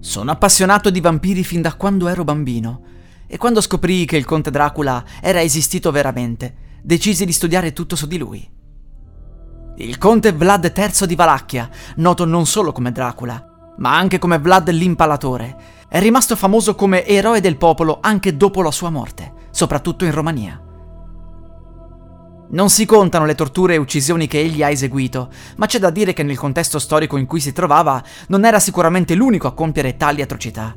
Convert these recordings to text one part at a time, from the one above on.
Sono appassionato di vampiri fin da quando ero bambino e quando scoprì che il conte Dracula era esistito veramente, decisi di studiare tutto su di lui. Il conte Vlad III di Valacchia, noto non solo come Dracula, ma anche come Vlad l'Impalatore, è rimasto famoso come eroe del popolo anche dopo la sua morte, soprattutto in Romania. Non si contano le torture e uccisioni che egli ha eseguito, ma c'è da dire che nel contesto storico in cui si trovava non era sicuramente l'unico a compiere tali atrocità.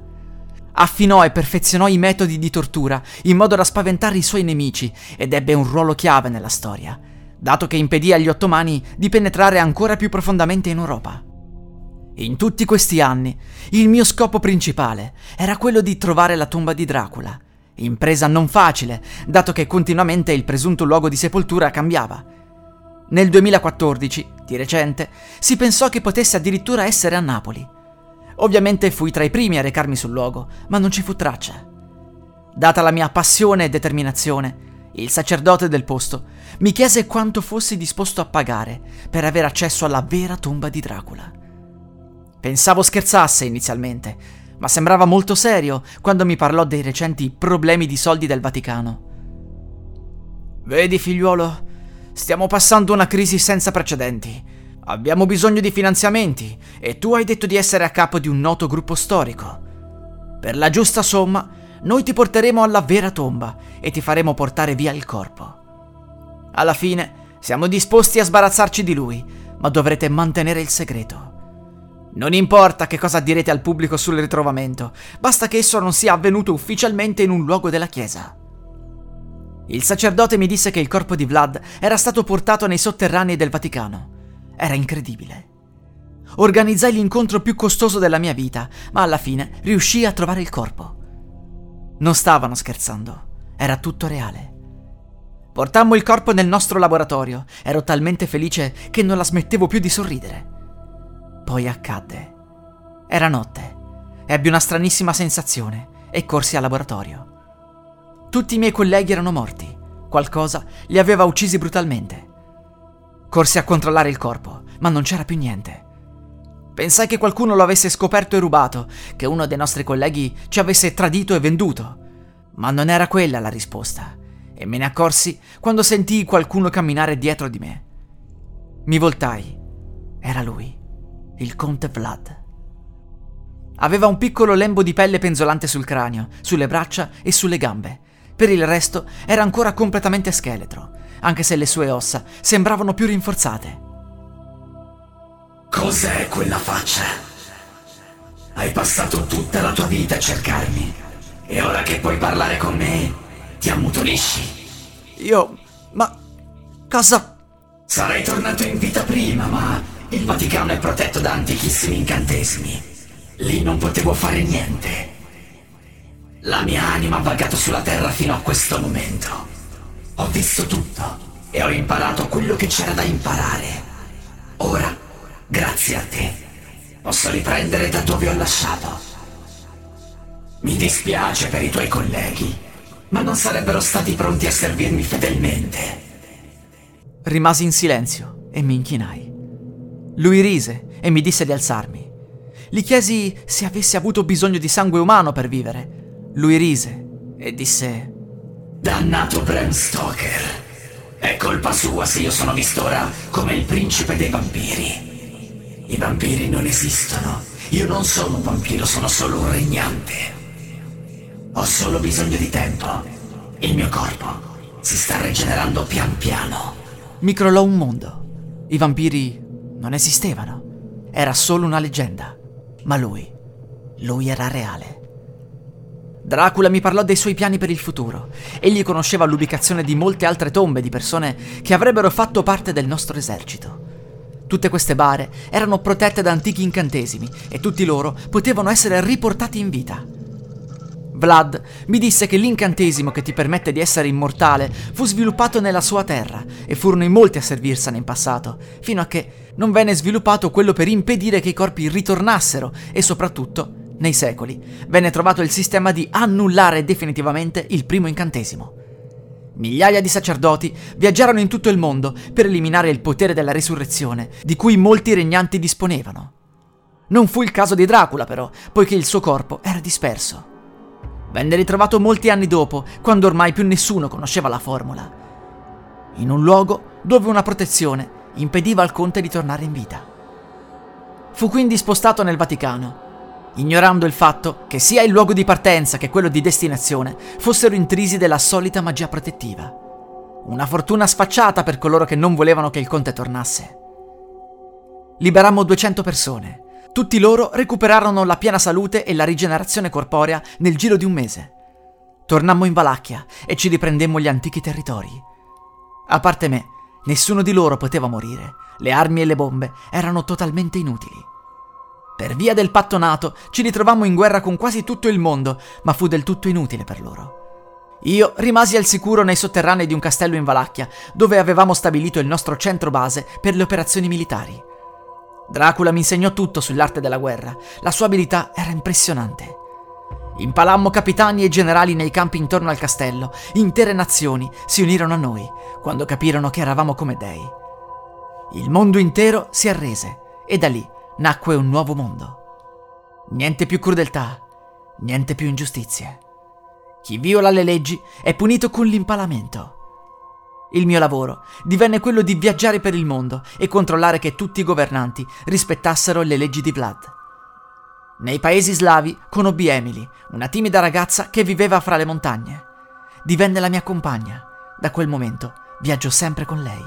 Affinò e perfezionò i metodi di tortura in modo da spaventare i suoi nemici ed ebbe un ruolo chiave nella storia, dato che impedì agli ottomani di penetrare ancora più profondamente in Europa. In tutti questi anni, il mio scopo principale era quello di trovare la tomba di Dracula Impresa non facile, dato che continuamente il presunto luogo di sepoltura cambiava. Nel 2014, di recente, si pensò che potesse addirittura essere a Napoli. Ovviamente fui tra i primi a recarmi sul luogo, ma non ci fu traccia. Data la mia passione e determinazione, il sacerdote del posto mi chiese quanto fossi disposto a pagare per avere accesso alla vera tomba di Dracula. Pensavo scherzasse inizialmente, ma sembrava molto serio quando mi parlò dei recenti problemi di soldi del Vaticano. Vedi, figliuolo, stiamo passando una crisi senza precedenti. Abbiamo bisogno di finanziamenti e tu hai detto di essere a capo di un noto gruppo storico. Per la giusta somma, noi ti porteremo alla vera tomba e ti faremo portare via il corpo. Alla fine, siamo disposti a sbarazzarci di lui, ma dovrete mantenere il segreto. Non importa che cosa direte al pubblico sul ritrovamento, basta che esso non sia avvenuto ufficialmente in un luogo della chiesa. Il sacerdote mi disse che il corpo di Vlad era stato portato nei sotterranei del Vaticano. Era incredibile. Organizzai l'incontro più costoso della mia vita, ma alla fine riuscii a trovare il corpo. Non stavano scherzando, era tutto reale. Portammo il corpo nel nostro laboratorio, ero talmente felice che non la smettevo più di sorridere. Poi accadde. Era notte. Ebbi una stranissima sensazione e corsi al laboratorio. Tutti i miei colleghi erano morti. Qualcosa li aveva uccisi brutalmente. Corsi a controllare il corpo, ma non c'era più niente. Pensai che qualcuno lo avesse scoperto e rubato, che uno dei nostri colleghi ci avesse tradito e venduto. Ma non era quella la risposta, e me ne accorsi quando sentii qualcuno camminare dietro di me. Mi voltai. Era lui il conte Vlad. Aveva un piccolo lembo di pelle penzolante sul cranio, sulle braccia e sulle gambe. Per il resto era ancora completamente scheletro, anche se le sue ossa sembravano più rinforzate. Cos'è quella faccia? Hai passato tutta la tua vita a cercarmi e ora che puoi parlare con me ti ammutolisci. Io... ma... cosa... Sarei tornato in vita prima, ma il Vaticano è protetto da antichissimi incantesimi. Lì non potevo fare niente. La mia anima ha vagato sulla terra fino a questo momento. Ho visto tutto e ho imparato quello che c'era da imparare. Ora, grazie a te, posso riprendere da dove ho lasciato. Mi dispiace per i tuoi colleghi, ma non sarebbero stati pronti a servirmi fedelmente. Rimasi in silenzio e mi inchinai. Lui rise e mi disse di alzarmi. Gli chiesi se avessi avuto bisogno di sangue umano per vivere. Lui rise e disse: Dannato Bram Stoker. È colpa sua se io sono visto ora come il principe dei vampiri. I vampiri non esistono. Io non sono un vampiro, sono solo un regnante. Ho solo bisogno di tempo. Il mio corpo si sta rigenerando pian piano. Mi crollò un mondo. I vampiri non esistevano. Era solo una leggenda. Ma lui, lui era reale. Dracula mi parlò dei suoi piani per il futuro. Egli conosceva l'ubicazione di molte altre tombe di persone che avrebbero fatto parte del nostro esercito. Tutte queste bare erano protette da antichi incantesimi e tutti loro potevano essere riportati in vita. Vlad mi disse che l'incantesimo che ti permette di essere immortale fu sviluppato nella sua terra e furono in molti a servirsene in passato, fino a che non venne sviluppato quello per impedire che i corpi ritornassero e soprattutto, nei secoli, venne trovato il sistema di annullare definitivamente il primo incantesimo. Migliaia di sacerdoti viaggiarono in tutto il mondo per eliminare il potere della risurrezione, di cui molti regnanti disponevano. Non fu il caso di Dracula, però, poiché il suo corpo era disperso. Venne ritrovato molti anni dopo, quando ormai più nessuno conosceva la formula. In un luogo dove una protezione impediva al conte di tornare in vita. Fu quindi spostato nel Vaticano, ignorando il fatto che sia il luogo di partenza che quello di destinazione fossero intrisi della solita magia protettiva. Una fortuna sfacciata per coloro che non volevano che il conte tornasse. Liberammo 200 persone. Tutti loro recuperarono la piena salute e la rigenerazione corporea nel giro di un mese. Tornammo in Valacchia e ci riprendemmo gli antichi territori. A parte me, nessuno di loro poteva morire. Le armi e le bombe erano totalmente inutili. Per via del patto nato ci ritrovammo in guerra con quasi tutto il mondo, ma fu del tutto inutile per loro. Io rimasi al sicuro nei sotterranei di un castello in Valacchia, dove avevamo stabilito il nostro centro base per le operazioni militari. Dracula mi insegnò tutto sull'arte della guerra, la sua abilità era impressionante. Impalammo capitani e generali nei campi intorno al castello, intere nazioni si unirono a noi quando capirono che eravamo come dei. Il mondo intero si arrese e da lì nacque un nuovo mondo. Niente più crudeltà, niente più ingiustizie. Chi viola le leggi è punito con l'impalamento. Il mio lavoro divenne quello di viaggiare per il mondo e controllare che tutti i governanti rispettassero le leggi di Vlad. Nei paesi slavi conobbi Emily, una timida ragazza che viveva fra le montagne. Divenne la mia compagna. Da quel momento viaggio sempre con lei.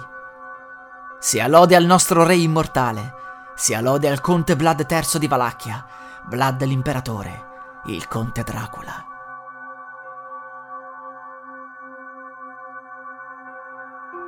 Sia lode al nostro re immortale, sia lode al conte Vlad III di Valacchia, Vlad l'imperatore, il conte Dracula.